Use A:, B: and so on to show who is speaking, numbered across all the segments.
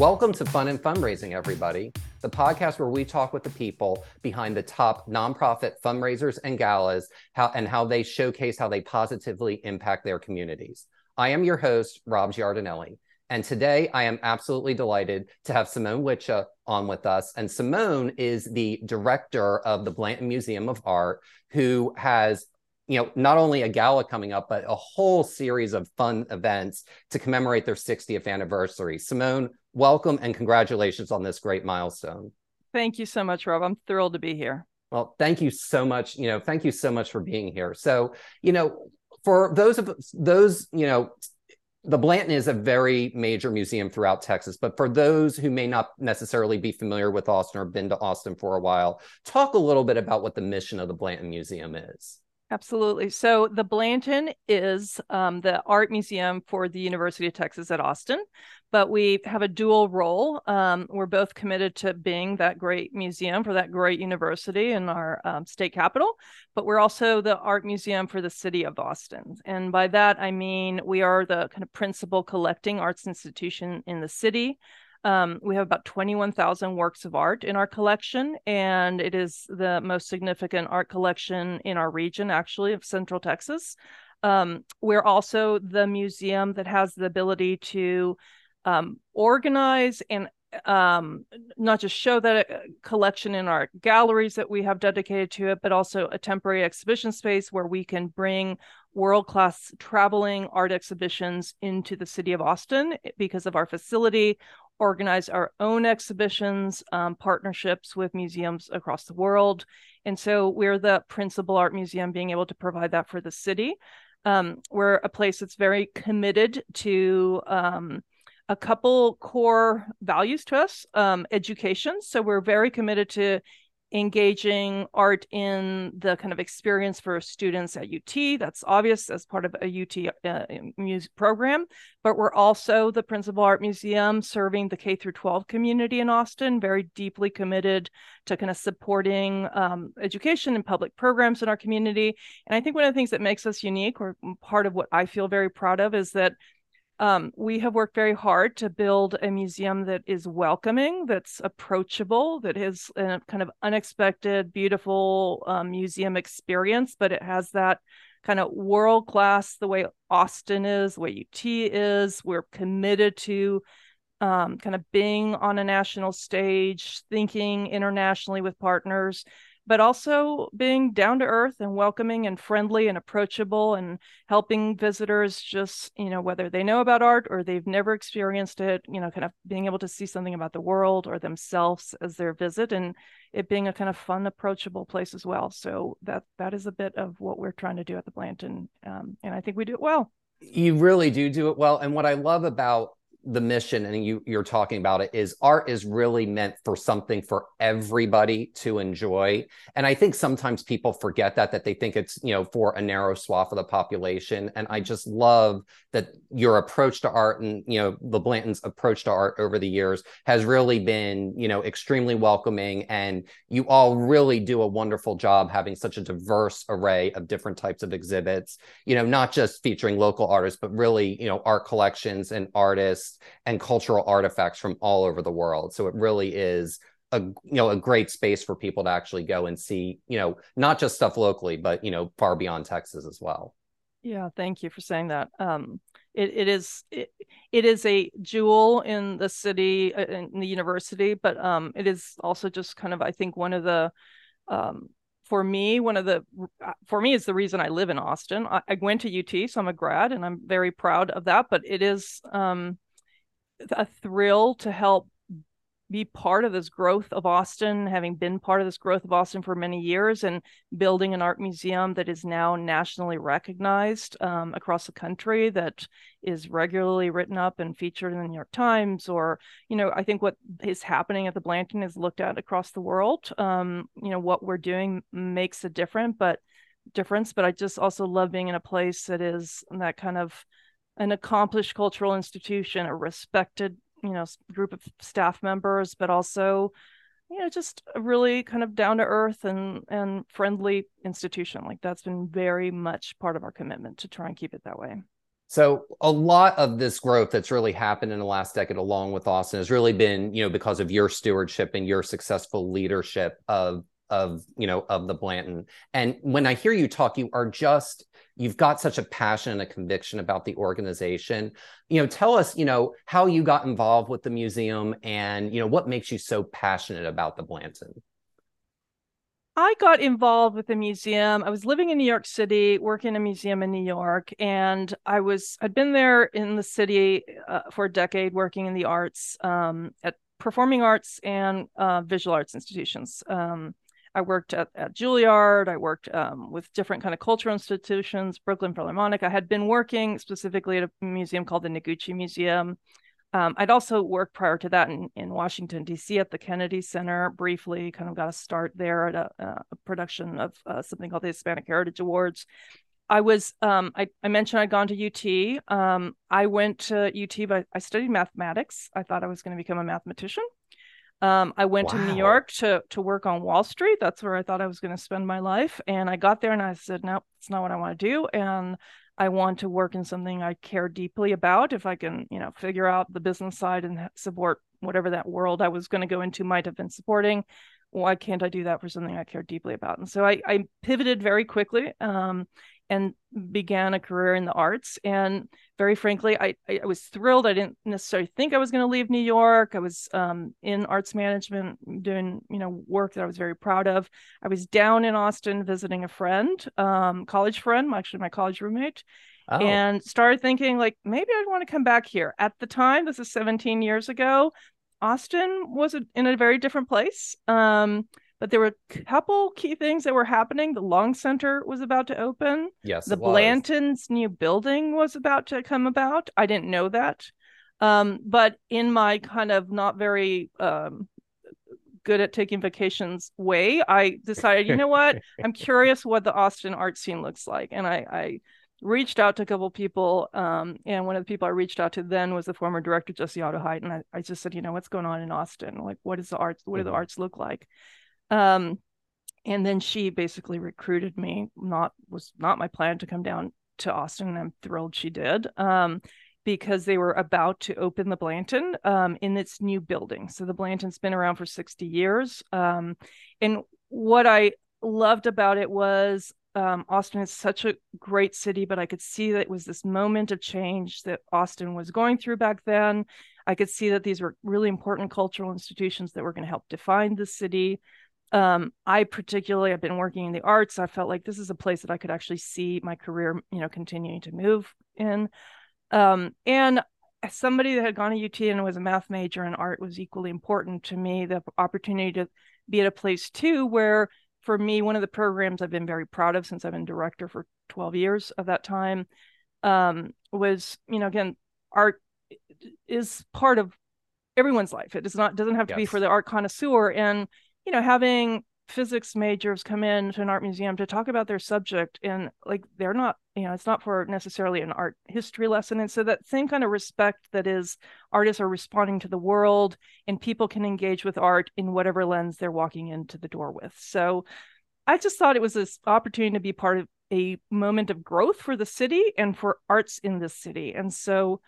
A: Welcome to Fun and Fundraising, everybody, the podcast where we talk with the people behind the top nonprofit fundraisers and galas how, and how they showcase how they positively impact their communities. I am your host, Rob Giardinelli. And today I am absolutely delighted to have Simone Wicha on with us. And Simone is the director of the Blanton Museum of Art, who has you know, not only a gala coming up, but a whole series of fun events to commemorate their 60th anniversary. Simone, welcome and congratulations on this great milestone.
B: Thank you so much, Rob. I'm thrilled to be here.
A: Well, thank you so much. You know, thank you so much for being here. So, you know, for those of those, you know, the Blanton is a very major museum throughout Texas, but for those who may not necessarily be familiar with Austin or been to Austin for a while, talk a little bit about what the mission of the Blanton Museum is.
B: Absolutely. So the Blanton is um, the art museum for the University of Texas at Austin, but we have a dual role. Um, we're both committed to being that great museum for that great university in our um, state capital, but we're also the art museum for the city of Austin. And by that, I mean we are the kind of principal collecting arts institution in the city. Um, we have about 21,000 works of art in our collection, and it is the most significant art collection in our region, actually, of Central Texas. Um, we're also the museum that has the ability to um, organize and um, not just show that uh, collection in our galleries that we have dedicated to it, but also a temporary exhibition space where we can bring world class traveling art exhibitions into the city of Austin because of our facility organize our own exhibitions, um, partnerships with museums across the world. And so we're the principal art museum being able to provide that for the city. Um, we're a place that's very committed to um, a couple core values to us um, education. So we're very committed to engaging art in the kind of experience for students at UT. That's obvious as part of a UT uh, music program, but we're also the principal art museum serving the K through 12 community in Austin, very deeply committed to kind of supporting um, education and public programs in our community. And I think one of the things that makes us unique, or part of what I feel very proud of, is that um, we have worked very hard to build a museum that is welcoming, that's approachable, that is a kind of unexpected, beautiful um, museum experience, but it has that kind of world class, the way Austin is, the way UT is. We're committed to um, kind of being on a national stage, thinking internationally with partners but also being down to earth and welcoming and friendly and approachable and helping visitors just, you know, whether they know about art or they've never experienced it, you know, kind of being able to see something about the world or themselves as their visit and it being a kind of fun, approachable place as well. So that that is a bit of what we're trying to do at the Blanton. Um, and I think we do it well.
A: You really do do it well. And what I love about the mission and you you're talking about it is art is really meant for something for everybody to enjoy. And i think sometimes people forget that that they think it's you know for a narrow swath of the population. And i just love that your approach to art and you know the blanton's approach to art over the years has really been you know extremely welcoming. And you all really do a wonderful job having such a diverse array of different types of exhibits you know not just featuring local artists but really you know art collections and artists and cultural artifacts from all over the world. So it really is a you know a great space for people to actually go and see, you know, not just stuff locally, but you know, far beyond Texas as well.
B: Yeah, thank you for saying that. Um, it, it is it, it is a jewel in the city uh, in the university, but um, it is also just kind of I think one of the um, for me one of the uh, for me is the reason I live in Austin. I, I, went to UT, so I'm a grad, and I'm very proud of that. But it is um, a thrill to help be part of this growth of Austin, having been part of this growth of Austin for many years, and building an art museum that is now nationally recognized um, across the country, that is regularly written up and featured in the New York Times. Or, you know, I think what is happening at the Blanton is looked at across the world. Um, you know, what we're doing makes a difference, but difference. But I just also love being in a place that is that kind of an accomplished cultural institution, a respected, you know, group of staff members, but also, you know, just a really kind of down to earth and and friendly institution. Like that's been very much part of our commitment to try and keep it that way.
A: So a lot of this growth that's really happened in the last decade along with Austin has really been, you know, because of your stewardship and your successful leadership of of, you know, of the Blanton. And when I hear you talk, you are just you've got such a passion and a conviction about the organization. You know, tell us, you know, how you got involved with the museum and, you know, what makes you so passionate about the Blanton.
B: I got involved with the museum. I was living in New York City, working in a museum in New York, and I was I'd been there in the city uh, for a decade, working in the arts, um, at performing arts and uh, visual arts institutions. Um, I worked at, at Juilliard. I worked um, with different kind of cultural institutions, Brooklyn Philharmonic. I had been working specifically at a museum called the Noguchi Museum. Um, I'd also worked prior to that in, in Washington, D.C. at the Kennedy Center briefly, kind of got a start there at a, a production of uh, something called the Hispanic Heritage Awards. I was, um, I, I, mentioned I'd gone to UT. Um, I went to UT, but I studied mathematics. I thought I was going to become a mathematician. Um, I went wow. to New York to to work on Wall Street. That's where I thought I was going to spend my life. And I got there and I said, no, it's not what I want to do. And I want to work in something I care deeply about. If I can, you know, figure out the business side and support whatever that world I was going to go into might have been supporting, why can't I do that for something I care deeply about? And so I, I pivoted very quickly. Um, and began a career in the arts. And very frankly, I, I was thrilled. I didn't necessarily think I was going to leave New York. I was um, in arts management, doing you know work that I was very proud of. I was down in Austin visiting a friend, um, college friend, actually my college roommate. Oh. And started thinking like maybe I'd want to come back here. At the time, this is 17 years ago. Austin was a, in a very different place. Um, but there were a couple key things that were happening. The Long Center was about to open.
A: Yes.
B: The Blanton's new building was about to come about. I didn't know that. Um, but in my kind of not very um, good at taking vacations way, I decided, you know what? I'm curious what the Austin art scene looks like. And I, I reached out to a couple people. Um, and one of the people I reached out to then was the former director, Jessie Otto Hite. And I, I just said, you know, what's going on in Austin? Like, what is the arts? What do the mm-hmm. arts look like? Um, and then she basically recruited me. Not was not my plan to come down to Austin, and I'm thrilled she did. Um, because they were about to open the Blanton um, in its new building. So the Blanton's been around for 60 years. Um, and what I loved about it was um, Austin is such a great city, but I could see that it was this moment of change that Austin was going through back then. I could see that these were really important cultural institutions that were going to help define the city um, I particularly have been working in the arts. I felt like this is a place that I could actually see my career, you know, continuing to move in. Um, and as somebody that had gone to UT and was a math major and art was equally important to me. The opportunity to be at a place too where, for me, one of the programs I've been very proud of since I've been director for 12 years of that time um, was, you know, again, art is part of everyone's life. It does not doesn't have to yes. be for the art connoisseur and you know, having physics majors come in to an art museum to talk about their subject and like they're not you know it's not for necessarily an art history lesson. And so that same kind of respect that is artists are responding to the world and people can engage with art in whatever lens they're walking into the door with. So i just thought it was this opportunity to be part of a moment of growth for the city and for arts in this city. And so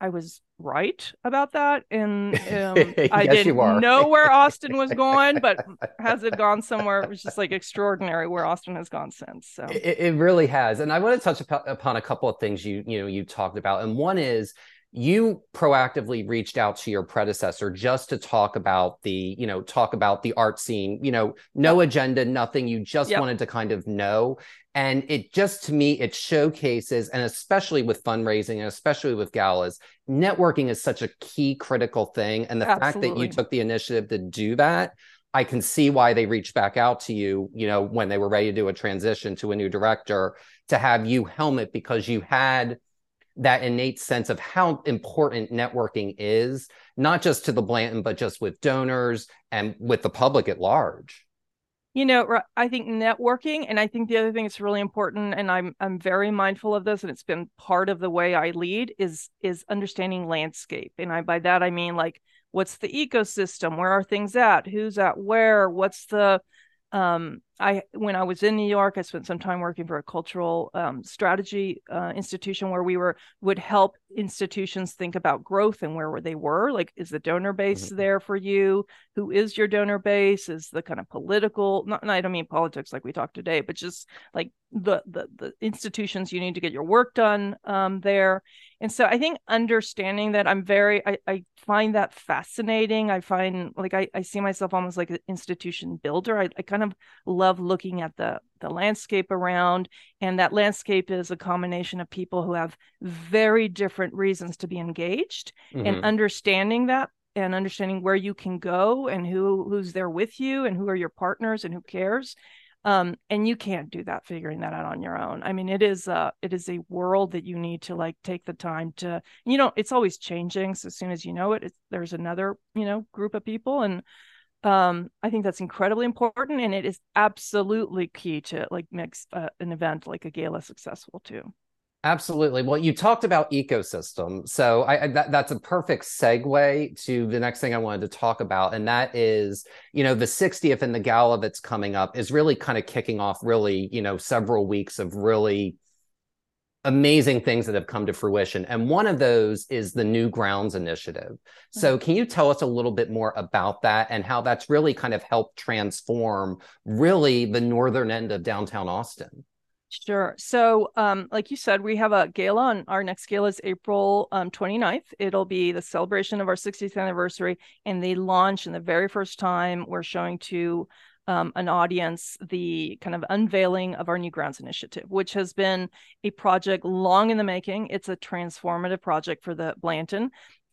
B: I was right about that, and um, I yes, didn't know where Austin was going, but has it gone somewhere? It was just like extraordinary where Austin has gone since. So
A: it, it really has, and I want to touch upon a couple of things you you know you talked about, and one is you proactively reached out to your predecessor just to talk about the you know talk about the art scene you know no yep. agenda nothing you just yep. wanted to kind of know and it just to me it showcases and especially with fundraising and especially with galas networking is such a key critical thing and the Absolutely. fact that you took the initiative to do that i can see why they reached back out to you you know when they were ready to do a transition to a new director to have you helm it because you had that innate sense of how important networking is, not just to the Blanton, but just with donors and with the public at large.
B: You know, I think networking, and I think the other thing that's really important, and I'm I'm very mindful of this, and it's been part of the way I lead is is understanding landscape, and I by that I mean like what's the ecosystem, where are things at, who's at where, what's the um, I when I was in New York, I spent some time working for a cultural um, strategy uh, institution where we were would help institutions think about growth and where they were. Like, is the donor base mm-hmm. there for you? Who is your donor base? Is the kind of political? Not, I don't mean politics like we talked today, but just like the the the institutions you need to get your work done um, there. And so I think understanding that I'm very I, I find that fascinating. I find like I, I see myself almost like an institution builder. I, I kind of love looking at the the landscape around and that landscape is a combination of people who have very different reasons to be engaged mm-hmm. and understanding that and understanding where you can go and who who's there with you and who are your partners and who cares. Um and you can't do that figuring that out on your own. I mean it is uh it is a world that you need to like take the time to you know it's always changing. So as soon as you know it there's another you know group of people and um i think that's incredibly important and it is absolutely key to like makes uh, an event like a gala successful too
A: Absolutely. Well, you talked about ecosystem, so I, I that, that's a perfect segue to the next thing I wanted to talk about, and that is, you know, the 60th and the gala that's coming up is really kind of kicking off, really, you know, several weeks of really amazing things that have come to fruition, and one of those is the New Grounds Initiative. So, mm-hmm. can you tell us a little bit more about that and how that's really kind of helped transform really the northern end of downtown Austin?
B: Sure. So, um, like you said, we have a gala on our next gala is April um, 29th. It'll be the celebration of our 60th anniversary and the launch. And the very first time we're showing to um, an audience the kind of unveiling of our New Grounds Initiative, which has been a project long in the making. It's a transformative project for the Blanton.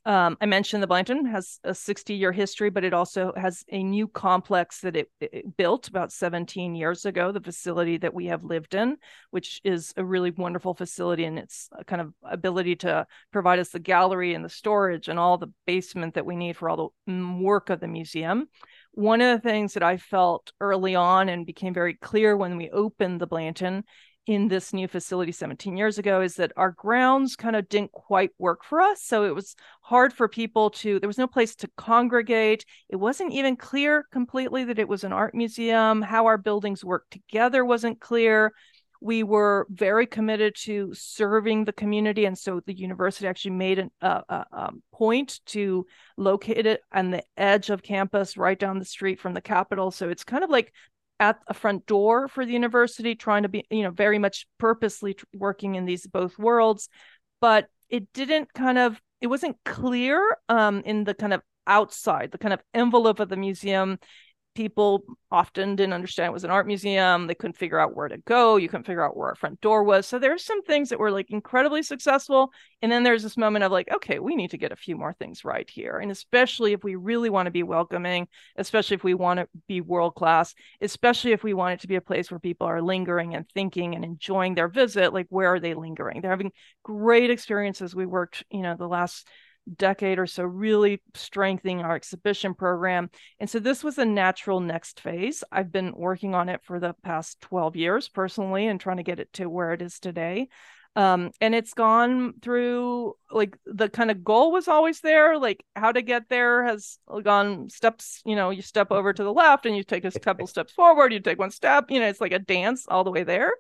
B: Um, I mentioned the Blanton has a 60 year history, but it also has a new complex that it, it, built about 17 years ago, the facility that we have lived in, which is a really wonderful facility and its kind of ability to provide us the gallery and the storage and all the basement that we need for all the work of the museum. One of the things that I felt early on and became very clear when we opened the Blanton in this new facility 17 years ago is that our grounds kind of didn't quite work for us. So it was hard for people to, there was no place to congregate. It wasn't even clear completely that it was an art museum. How our buildings worked together wasn't clear. We were very committed to serving the community. And so the university actually made a, a, a point to locate it on the edge of campus, right down the street from the Capitol. So it's kind of like at a front door for the university, trying to be, you know, very much purposely working in these both worlds. But it didn't kind of, it wasn't clear um, in the kind of outside, the kind of envelope of the museum people often didn't understand it was an art museum. They couldn't figure out where to go. You couldn't figure out where our front door was. So there's some things that were like incredibly successful. And then there's this moment of like, okay, we need to get a few more things right here. And especially if we really want to be welcoming, especially if we want to be world class, especially if we want it to be a place where people are lingering and thinking and enjoying their visit, like where are they lingering? They're having great experiences. We worked, you know, the last decade or so, really strengthening our exhibition program. And so this was a natural next phase. I've been working on it for the past 12 years personally and trying to get it to where it is today. Um, and it's gone through like the kind of goal was always there, like how to get there has gone steps, you know, you step over to the left and you take a couple steps forward, you take one step, you know, it's like a dance all the way there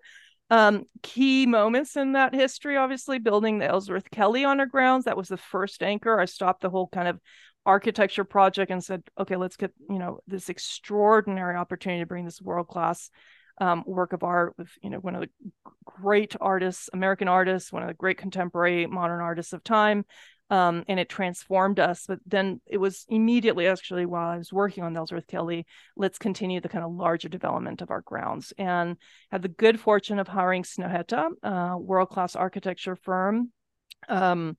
B: um, key moments in that history obviously building the ellsworth kelly on our grounds that was the first anchor. I stopped the whole kind of architecture project and said okay let's get you know this extraordinary opportunity to bring this world class um, work of art with you know one of the great artists american artists one of the great contemporary modern artists of time um, and it transformed us. But then it was immediately, actually, while I was working on Ellsworth Kelly, let's continue the kind of larger development of our grounds. And had the good fortune of hiring Snøhetta, a world class architecture firm. Um,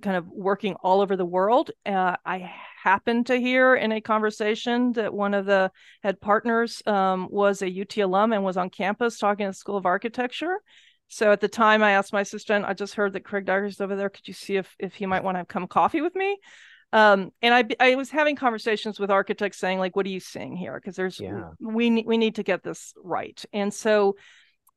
B: kind of working all over the world. Uh, I happened to hear in a conversation that one of the head partners um, was a UT alum and was on campus talking at the School of Architecture. So at the time, I asked my assistant, I just heard that Craig Dykers over there. Could you see if if he might want to come coffee with me? Um, and I I was having conversations with architects saying like, what are you seeing here? Because there's yeah. we we need to get this right. And so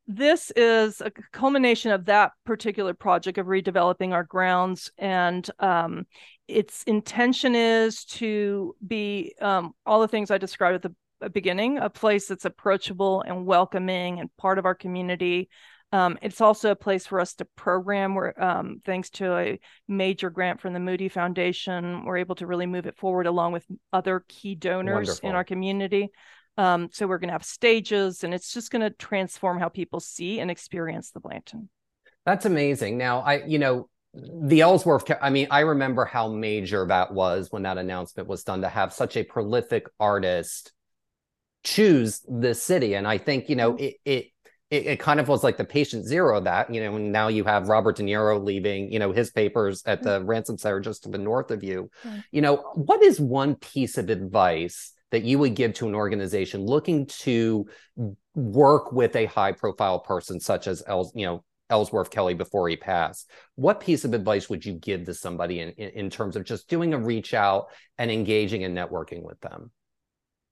B: this is a culmination of that particular project of redeveloping our grounds and um, its intention is to be um, all the things i described at the beginning, a place that's approachable and welcoming and part of our community. Um, it's also a place for us to program. Where, um, thanks to a major grant from the Moody Foundation, we're able to really move it forward along with other key donors Wonderful. in our community. Um, so we're going to have stages, and it's just going to transform how people see and experience the Blanton.
A: That's amazing. Now, I, you know, the Ellsworth, I mean, I remember how major that was when that announcement was done to have such a prolific artist choose the city. And I think, you know, mm-hmm. it, it, it, it, kind of was like the patient zero of that, you know, and now you have Robert De Niro leaving, you know, his papers at the mm-hmm. ransom center just to the north of you. Mm-hmm. You know, what is one piece of advice that you would give to an organization looking to work with a high profile person such as you know, Ellsworth Kelly before he passed. What piece of advice would you give to somebody in, in, in terms of just doing a reach out and engaging and networking with them?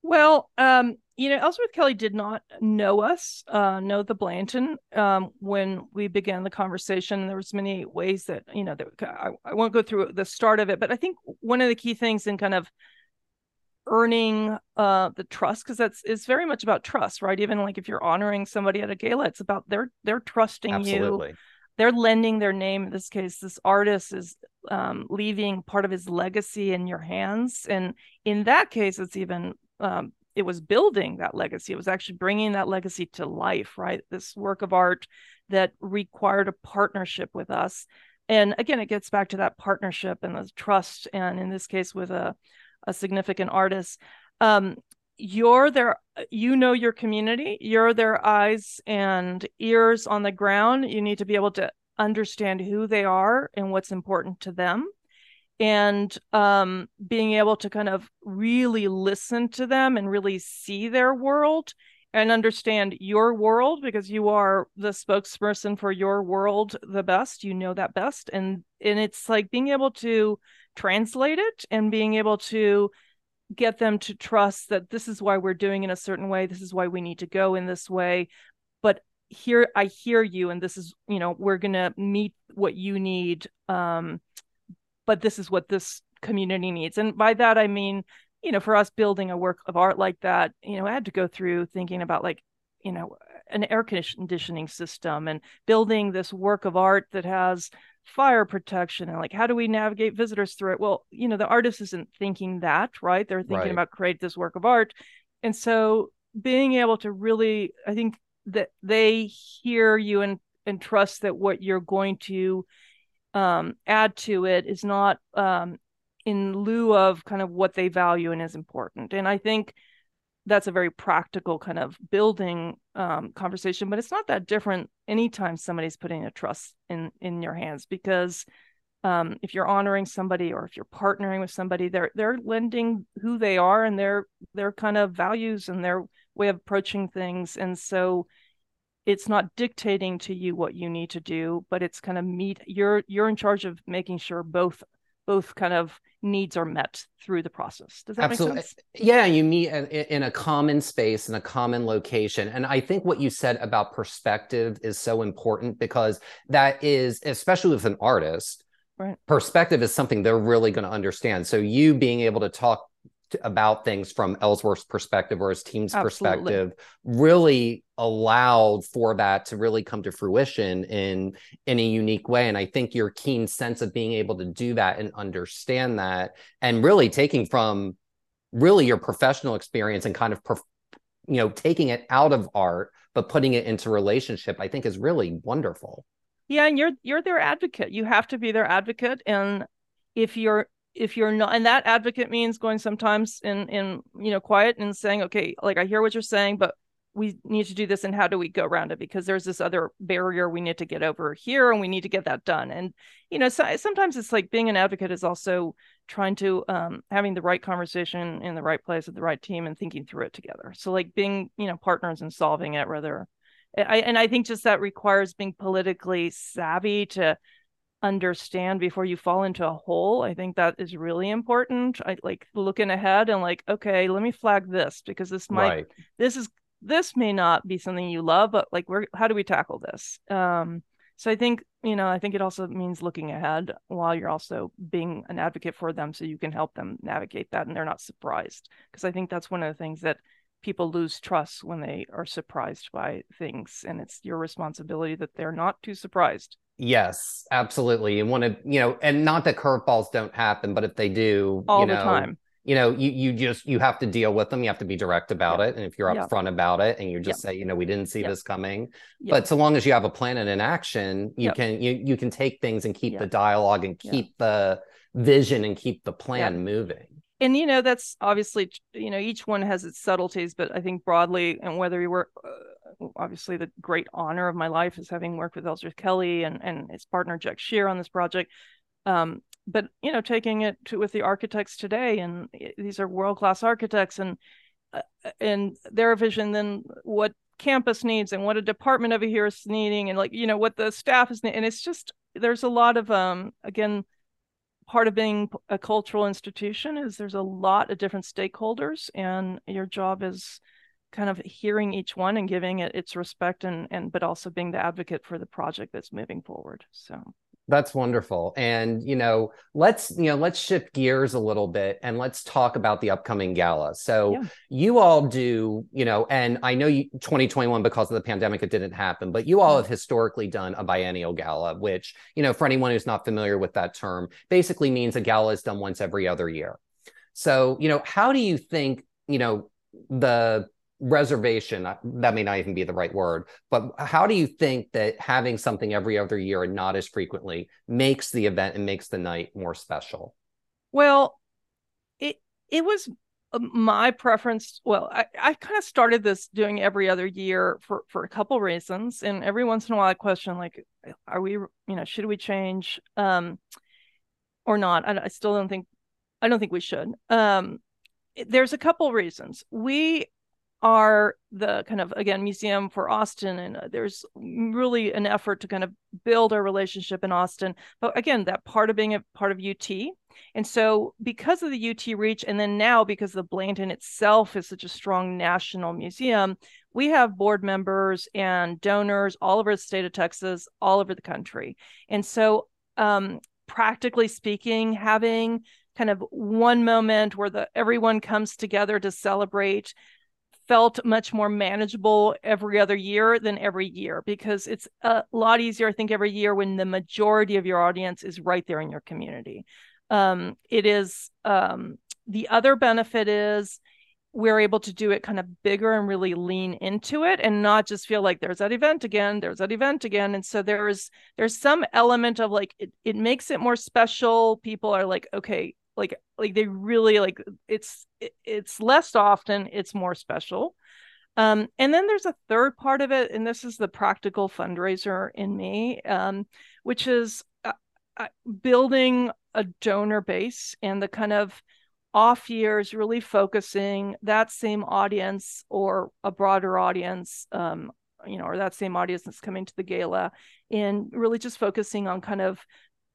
B: Well, um, you know, Ellsworth Kelly did not know us, uh, know the Blanton um, when we began the conversation. There was many ways that you know that I, I won't go through the start of it, but I think one of the key things in kind of earning uh the trust because that's is very much about trust right even like if you're honoring somebody at a gala it's about they're they're trusting Absolutely. you they're lending their name in this case this artist is um, leaving part of his legacy in your hands and in that case it's even um, it was building that legacy it was actually bringing that legacy to life right? This work of art that required a partnership with us. And again it gets back to that partnership and the trust and in this case with a a significant artist. Um, you're their you know your community you're their eyes and ears on the ground. You need to be able to understand who they are and what's important to them and um, being able to kind of really listen to them and really see their world and understand your world because you are the spokesperson for your world the best you know that best. And and it's like being able to translate it and being able to get them to trust that this is why we're doing in a certain way this is why we need to go in this way. But here i hear you and this is you know we're going to meet what you need um but this is what this community needs. And by that i mean you know for us building a work of art like that you know i had to go through thinking about like you know an air conditioning system and building this work of art that has fire protection and like how do we navigate visitors through it? Well you know the artist isn't thinking that right? They're thinking right. about create this work of art. And so being able to really i think that they hear you and and trust that what you're going to um, add to it is not um, in lieu of kind of what they value and is important. And i think that's a very practical kind of building um, conversation but it's not that different anytime somebody's putting a trust in in your hands because um, if you're honoring somebody or if you're partnering with somebody they're they're lending who they are and their their kind of values and their way of approaching things. And so it's not dictating to you what you need to do but it's kind of meet you're you're in charge of making sure both both kind of needs are met through the process. Does that Absolutely. make sense?
A: Yeah, you meet in a common space in a common location. And I think what you said about perspective is so important because that is, especially with an artist, right. perspective is something they're really going to understand. So you being able to talk about things from Ellsworth's perspective or his team's Absolutely. perspective really allowed for that to really come to fruition in in a unique way and I think your keen sense of being able to do that and understand that and really taking from really your professional experience and kind of you know taking it out of art but putting it into relationship I think is really wonderful.
B: Yeah, and you're you're their advocate. You have to be their advocate and if you're if you're not and that advocate means going sometimes in in you know quiet and saying okay like i hear what you're saying but we need to do this and how do we go around it? Because there's this other barrier we need to get over here and we need to get that done. And you know so, sometimes it's like being an advocate is also trying to um, having the right conversation in the right place with the right team and thinking through it together. So like being you know partners and solving it rather I, and i think just that requires being politically savvy to understand before you fall into a hole i think that is really important i like looking ahead and like okay let me flag this because this might right. this is this may not be something you love but like where how do we tackle this um so i think you know i think it also means looking ahead while you're also being an advocate for them so you can help them navigate that and they're not surprised because i think that's one of the things that people lose trust when they are surprised by things and it's your responsibility that they're not too surprised
A: yes absolutely and want to you know and not that curveballs don't happen but if they do
B: all
A: you
B: the
A: know,
B: time.
A: you know you you just you have to deal with them you have to be direct about it and if you're upfront about it and you just say you know we didn't see this coming but so long as you have a plan and an action you can you you can take things and keep the dialogue and keep the vision and keep the plan moving.
B: And you know that's obviously you know each one has its subtleties but i think broadly and whether you were uh, obviously the great honor of my life is having worked with Ellsworth Kelly and and his partner Jack Shear on this project. Um but you know taking it to with the architects today and these are world class architects and uh, and their vision then what campus needs and what a department over here is needing and like you know what the staff is and it's just there's a lot of um again part of being a cultural institution is there's a lot of different stakeholders and your job is kind of hearing each one and giving it its respect and and but also being the advocate for the project that's moving forward so
A: That's wonderful. And you know, let's you know, let's shift gears a little bit and let's talk about the upcoming gala. So
B: Yeah.
A: you all do, you know, and I know you 2021 because of the pandemic it didn't happen, but you all mm-hmm. have historically done a biennial gala, which, you know, for anyone who's not familiar with that term, basically means a gala is done once every other year. So, you know, how do you think, you know, the reservation uh, that may not even be the right word but how do you think that having something every other year and not as frequently makes the event and makes the night more special?
B: Well it it was uh, my preference well i, I kind of started this doing every other year for for a couple reasons and every once in a while i question like are we you know should we change um or not? I, I still don't think i don't think we should. Um there's a couple reasons. We are the kind of again museum for austin and uh, there's really an effort to kind of build our relationship in austin. But again that part of being a part of ut and so because of the ut reach and then now because the blanton itself is such a strong national museum we have board members and donors all over the state of texas all over the country. And so um, practically speaking having kind of one moment where the everyone comes together to celebrate felt much more manageable every other year than every year because it's a lot easier, I think, every year when the majority of your audience is right there in your community. Um, it is um, the other benefit is we're able to do it kind of bigger and really lean into it and not just feel like there's that event again there's that event again and so there's there's some element of like it, it makes it more special people are like okay like like they really like it's it's less often it's more special. Um, and then there's a third part of it and this is the practical fundraiser in me um, which is uh, uh, building a donor base and the kind of off years really focusing that same audience or a broader audience um, you know or that same audience that's coming to the gala and really just focusing on kind of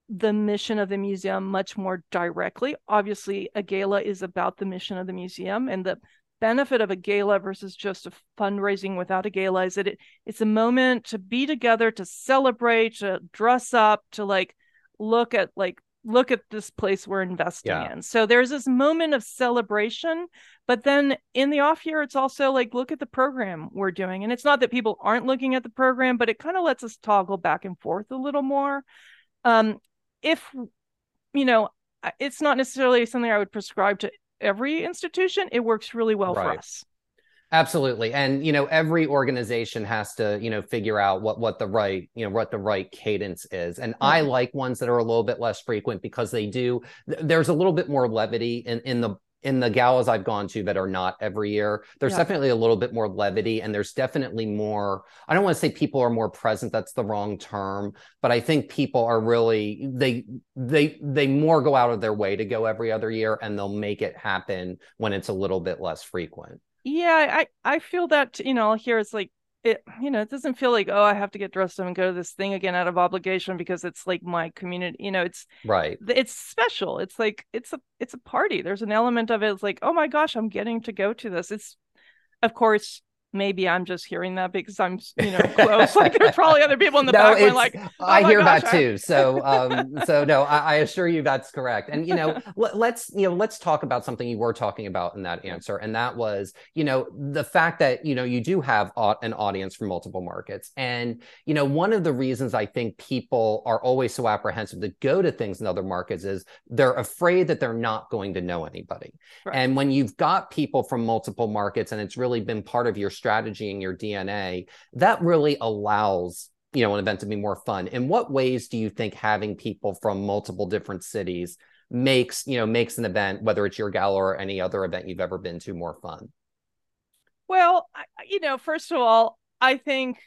B: the mission of the museum much more directly. Obviously, a gala is about the mission of the museum and the benefit of a gala versus just a fundraising without a gala is that it, it's a moment to be together, to celebrate, to dress up, to like look at like look at this place we're investing
A: Yeah.
B: in. So there's this moment of celebration, but then in the off year, it's also like look at the program we're doing. And it's not that people aren't looking at the program, but it kind of lets us toggle back and forth a little more. Um, if you know it's not necessarily something i would prescribe to every institution it works really well for us.
A: Absolutely. And you know every organization has to you know figure out what what the right you know what the right cadence is. And i
B: mm-hmm.
A: like ones that are a little bit less frequent because they do th- there's a little bit more levity in in the in the galas I've gone to that are not every year, there's
B: Yeah.
A: definitely a little bit more levity and there's definitely more. I don't want to say people are more present, that's the wrong term, but I think people are really they they they more go out of their way to go every other year and they'll make it happen when it's a little bit less frequent.
B: yeah i i feel that you know here it's like it you know it doesn't feel like oh i have to get dressed up and go to this thing again out of obligation because it's like my community you know it's
A: Right.
B: it's special. It's like it's a it's a party. There's an element of it. It's like oh my gosh i'm getting to go to this. It's of course maybe I'm just hearing that because I'm, you know, close. like there's probably other people in the
A: No,
B: back going like, oh
A: I hear
B: gosh,
A: that
B: I-
A: too. So, um, so no, I, I assure you that's correct. And you know, let, let's you know, let's talk about something you were talking about in that answer, and that was, you know, the fact that you know you do have an audience from multiple markets, and you know, one of the reasons I think people are always so apprehensive to go to things in other markets is they're afraid that they're not going to know anybody.
B: Right.
A: And when you've got people from multiple markets, and it's really been part of your strategy and your DNA, that really allows you know an event to be more fun in what ways do you think having people from multiple different cities makes you know makes an event whether it's your gala or any other event you've ever been to more fun
B: Well, you know, first of all, I think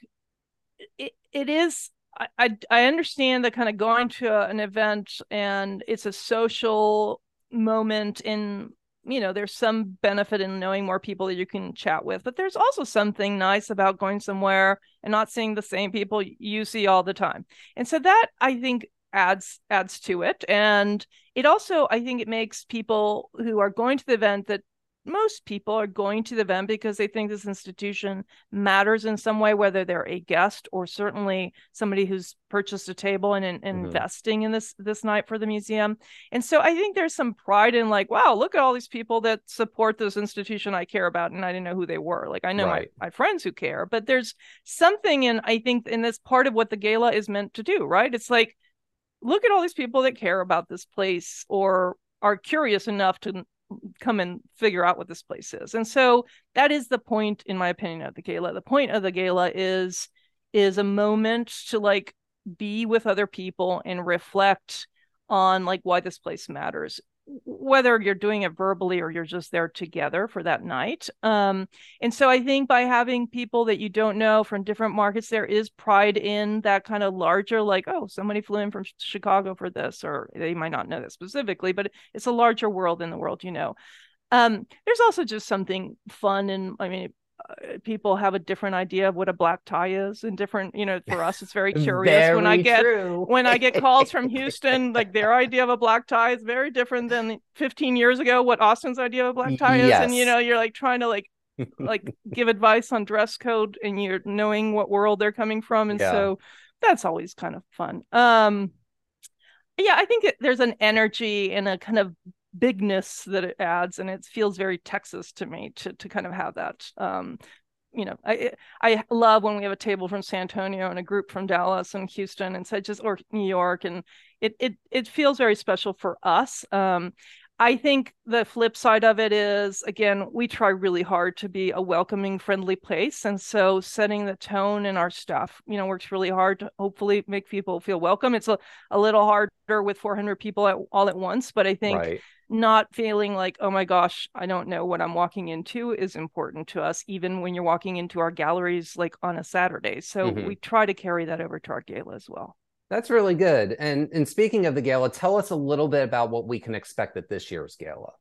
B: it, it is. I, I understand that kind of going to an event and it's a social moment in you know there's some benefit in knowing more people that you can chat with but there's also something nice about going somewhere and not seeing the same people you see all the time. And so that i think adds adds to it. And it also i think it makes people who are going to the event that most people are going to the event because they think this institution matters in some way, whether they're a guest or certainly somebody who's purchased a table and, and
A: Mhm.
B: investing in this this night for the museum. And so I think there's some pride in like, wow, look at all these people that support this institution I care about, and I didn't know who they were. Like I know
A: Right.
B: my, my friends who care, but there's something in I think in this part of what the gala is meant to do, right? It's like look at all these people that care about this place or are curious enough to come and figure out what this place is. And so that is the point, in my opinion, of the gala. The point of the gala is is a moment to like be with other people and reflect on like why this place matters whether you're doing it verbally or you're just there together for that night um and so i think by having people that you don't know from different markets there is pride in that kind of larger like oh somebody flew in from chicago for this or they might not know that specifically but it's a larger world in the world you know. Um there's also just something fun and i mean people have a different idea of what a black tie is and different you know for us it's very curious when i get
A: true.
B: when I get calls from Houston, like their idea of a black tie is very different than 15 years ago what Austin's idea of a black tie is. And you know, you're like trying to like like give advice on dress code and you're knowing what world they're coming from. And
A: Yeah.
B: so that's always kind of fun. Um yeah, I think it, there's an energy and a kind of bigness that it adds and it feels very Texas to me to to kind of have that. Um you know, I I love when we have a table from San Antonio and a group from Dallas and Houston and it just or New York and it it it feels very special for us. Um, I think the flip side of it is again we try really hard to be a welcoming, friendly place, and so setting the tone in our stuff, you know, works really hard to hopefully make people feel welcome. It's a a little harder with 400 people at, all at once, but I think
A: right
B: not feeling like oh my gosh i don't know what i'm walking into is important to us even when you're walking into our galleries like on a saturday. So
A: Mhm.
B: we try to carry that over to our gala as well.
A: That's really good. And and speaking of the gala tell us a little bit about what we can expect at this year's gala.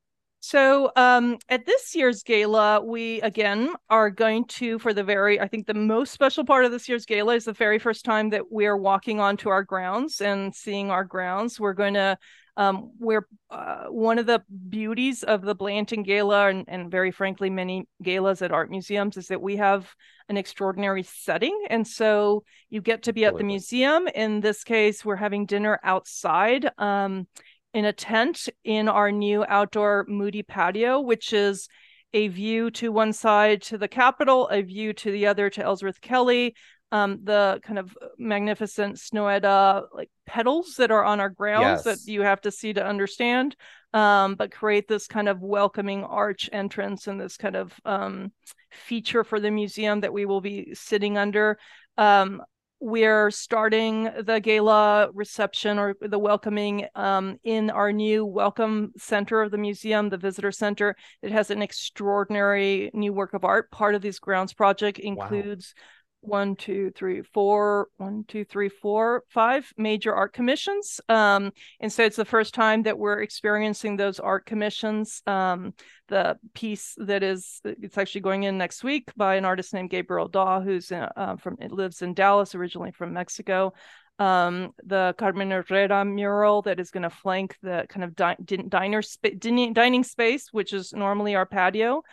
B: So um, at this year's gala we again are going to for the very i think the most special part of this year's gala is the very first time that we're walking onto our grounds and seeing our grounds. We're going to um, we're uh, one of the beauties of the Blanton Gala and, and very frankly many galas at art museums is that we have an extraordinary setting. And so you get to be at the museum. In this case we're having dinner outside um, in a tent in our new outdoor moody patio which is a view to one side to the capitol a view to the other to ellsworth kelly um, the kind of magnificent Snøhetta like petals that are on our grounds that you have to see to understand, um, but create this kind of welcoming arch entrance and this kind of um, feature for the museum that we will be sitting under. Um, we're starting the gala reception or the welcoming um, in our new welcome center of the museum, the visitor center. It has an extraordinary new work of art. Part of this grounds project includes one, two, three, four, one, two, three, four, five major art commissions. Um, and so it's the first time that we're experiencing those art commissions. Um, the piece that is, it's actually going in next week by an artist named Gabriel Dawe, who's uh, uh, from, it lives in Dallas, originally from Mexico. Um, the Carmen Herrera mural that is going to flank the kind of di- din- diner dining, dining space, which is normally our patio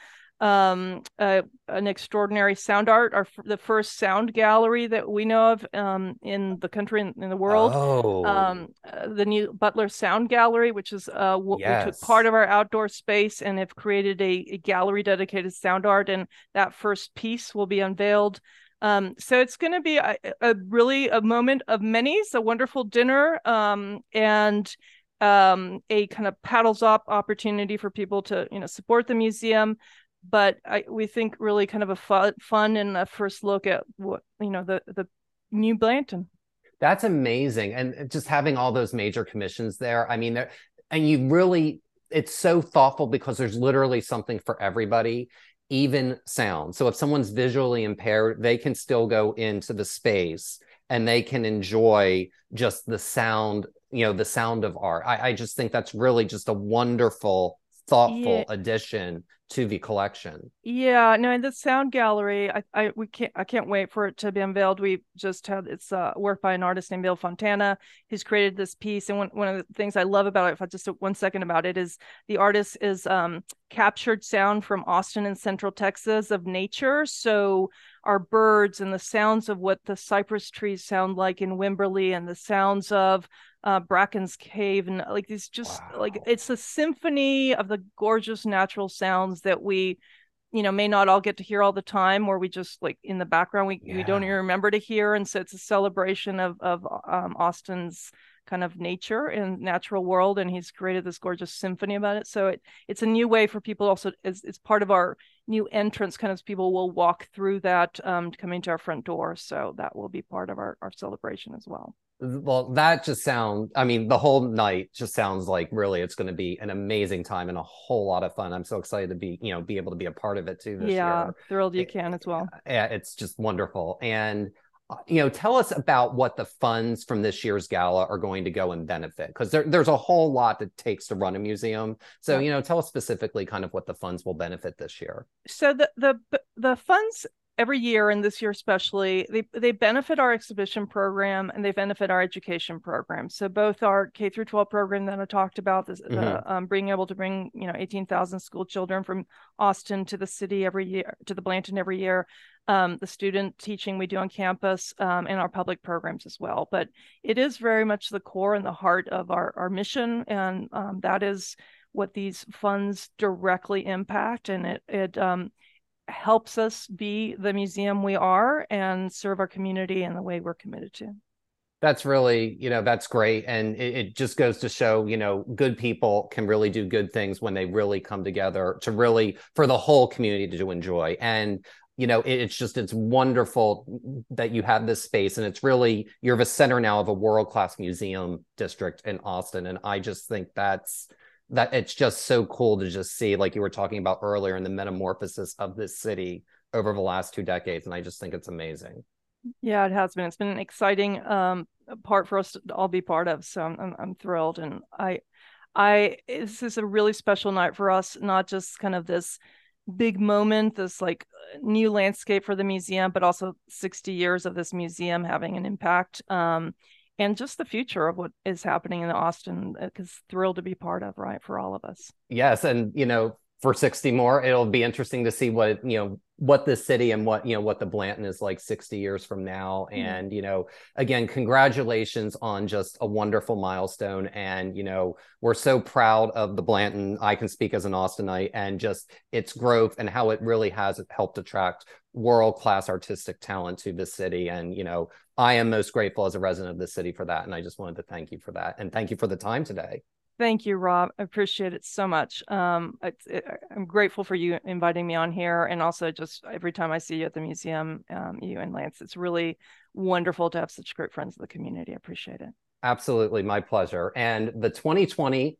B: um, uh, an extraordinary sound art, our the first sound gallery that we know of um, in the country and in the world.
A: Oh.
B: Um, uh, the new Butler Sound Gallery, which is uh,
A: yes.
B: we took part of our outdoor space and have created a, a gallery dedicated to sound art, and that first piece will be unveiled. Um, so it's going to be a, a, really a moment of many. It's a wonderful dinner um, and um, a kind of paddles up opportunity for people to you know support the museum but I, we think really kind of a fun, fun and a first look at what you know the the new Blanton.
A: That's amazing, and just having all those major commissions there. I mean, and you really, it's so thoughtful because there's literally something for everybody, even sound. So if someone's visually impaired, they can still go into the space and they can enjoy just the sound, you know, the sound of art. I, I just think that's really just a wonderful, thoughtful yeah. addition to the collection.
B: Yeah, no, in the sound gallery, I, I we can't I can't wait for it to be unveiled. We just had it's uh, work by an artist named Bill Fontana who's created this piece. And one, one of the things I love about it, if I just one second about it, is the artist is um, captured sound from Austin and Central Texas of nature. So our birds and the sounds of what the cypress trees sound like in Wimberley and the sounds of uh, Bracken's Cave and like these just wow. like it's a symphony of the gorgeous natural sounds that we you know may not all get to hear all the time or we just like in the background we, yeah. we don't even remember to hear and so it's a celebration of of um, austin's kind of nature and natural world and he's created this gorgeous symphony about it. So it it's a new way for people also it's, it's part of our new entrance kind of people will walk through that um, coming to our front door. So that will be part of our, our celebration as well.
A: Well that just sounds i mean the whole night just sounds like really it's going to be an amazing time and a whole lot of fun. I'm so excited to be you know be able to be a part of it too
B: yeah
A: year.
B: thrilled you can as well.
A: yeah it's just wonderful. And you know tell us about what the funds from this year's gala are going to go and benefit because there, there's a whole lot that takes to run a museum. So you know tell us specifically kind of what the funds will benefit this year.
B: So the the the funds every year and this year especially they, they benefit our exhibition program and they benefit our education program so both our k through 12 program that i talked about this, mm-hmm. the, um, being able to bring you know 18000 school children from austin to the city every year to the blanton every year um, the student teaching we do on campus um, and our public programs as well but it is very much the core and the heart of our, our mission and um, that is what these funds directly impact and it it um, helps us be the museum we are and serve our community in the way we're committed to.
A: That's really you know that's great. And it, it, just goes to show you know good people can really do good things when they really come together to really for the whole community to enjoy. And you know it, it's just it's wonderful that you have this space and it's really you're the center now of a world class museum district in austin. And i just think that's that it's just so cool to just see, like you were talking about earlier, in the metamorphosis of this city over the last two decades. And I just think it's amazing.
B: Yeah, it has been. It's been an exciting um, part for us to all be part of. So I'm, I'm, I'm thrilled, and I, I this is a really special night for us. Not just kind of this big moment, this like new landscape for the museum, but also 60 years of this museum having an impact. Um, and just the future of what is happening in Austin is thrilled to be part of, right, for all of us.
A: Yes, and you know, for 60 more, it'll be interesting to see what, you know, what the city and what, you know, what the Blanton is like 60 years from now. Mm-hmm. And, you know, again, congratulations on just a wonderful milestone. And, you know, we're so proud of the Blanton. I can speak as an Austinite and just its growth and how it really has helped attract world class artistic talent to the city. And, you know, I am most grateful as a resident of the city for that. And I just wanted to thank you for that. And thank you for the time today.
B: Thank you, Rob. I appreciate it so much. Um, it, I'm grateful for you inviting me on here, and also just every time I see you at the museum, um, you and Lance, it's really wonderful to have such great friends of the community. I appreciate it.
A: Absolutely, my pleasure. And the 2020,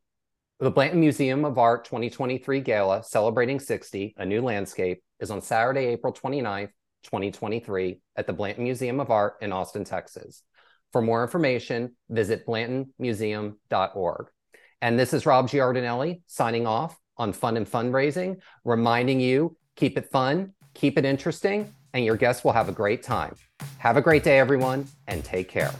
A: the Blanton Museum of Art 2023 Gala, celebrating 60, a new landscape, is on Saturday, April 29th, 2023, at the Blanton Museum of Art in Austin, Texas. For more information, visit blantonmuseum.org. And this is Rob Giardinelli signing off on Fun and Fundraising, reminding you keep it fun, keep it interesting, and your guests will have a great time. Have a great day, everyone, and take care.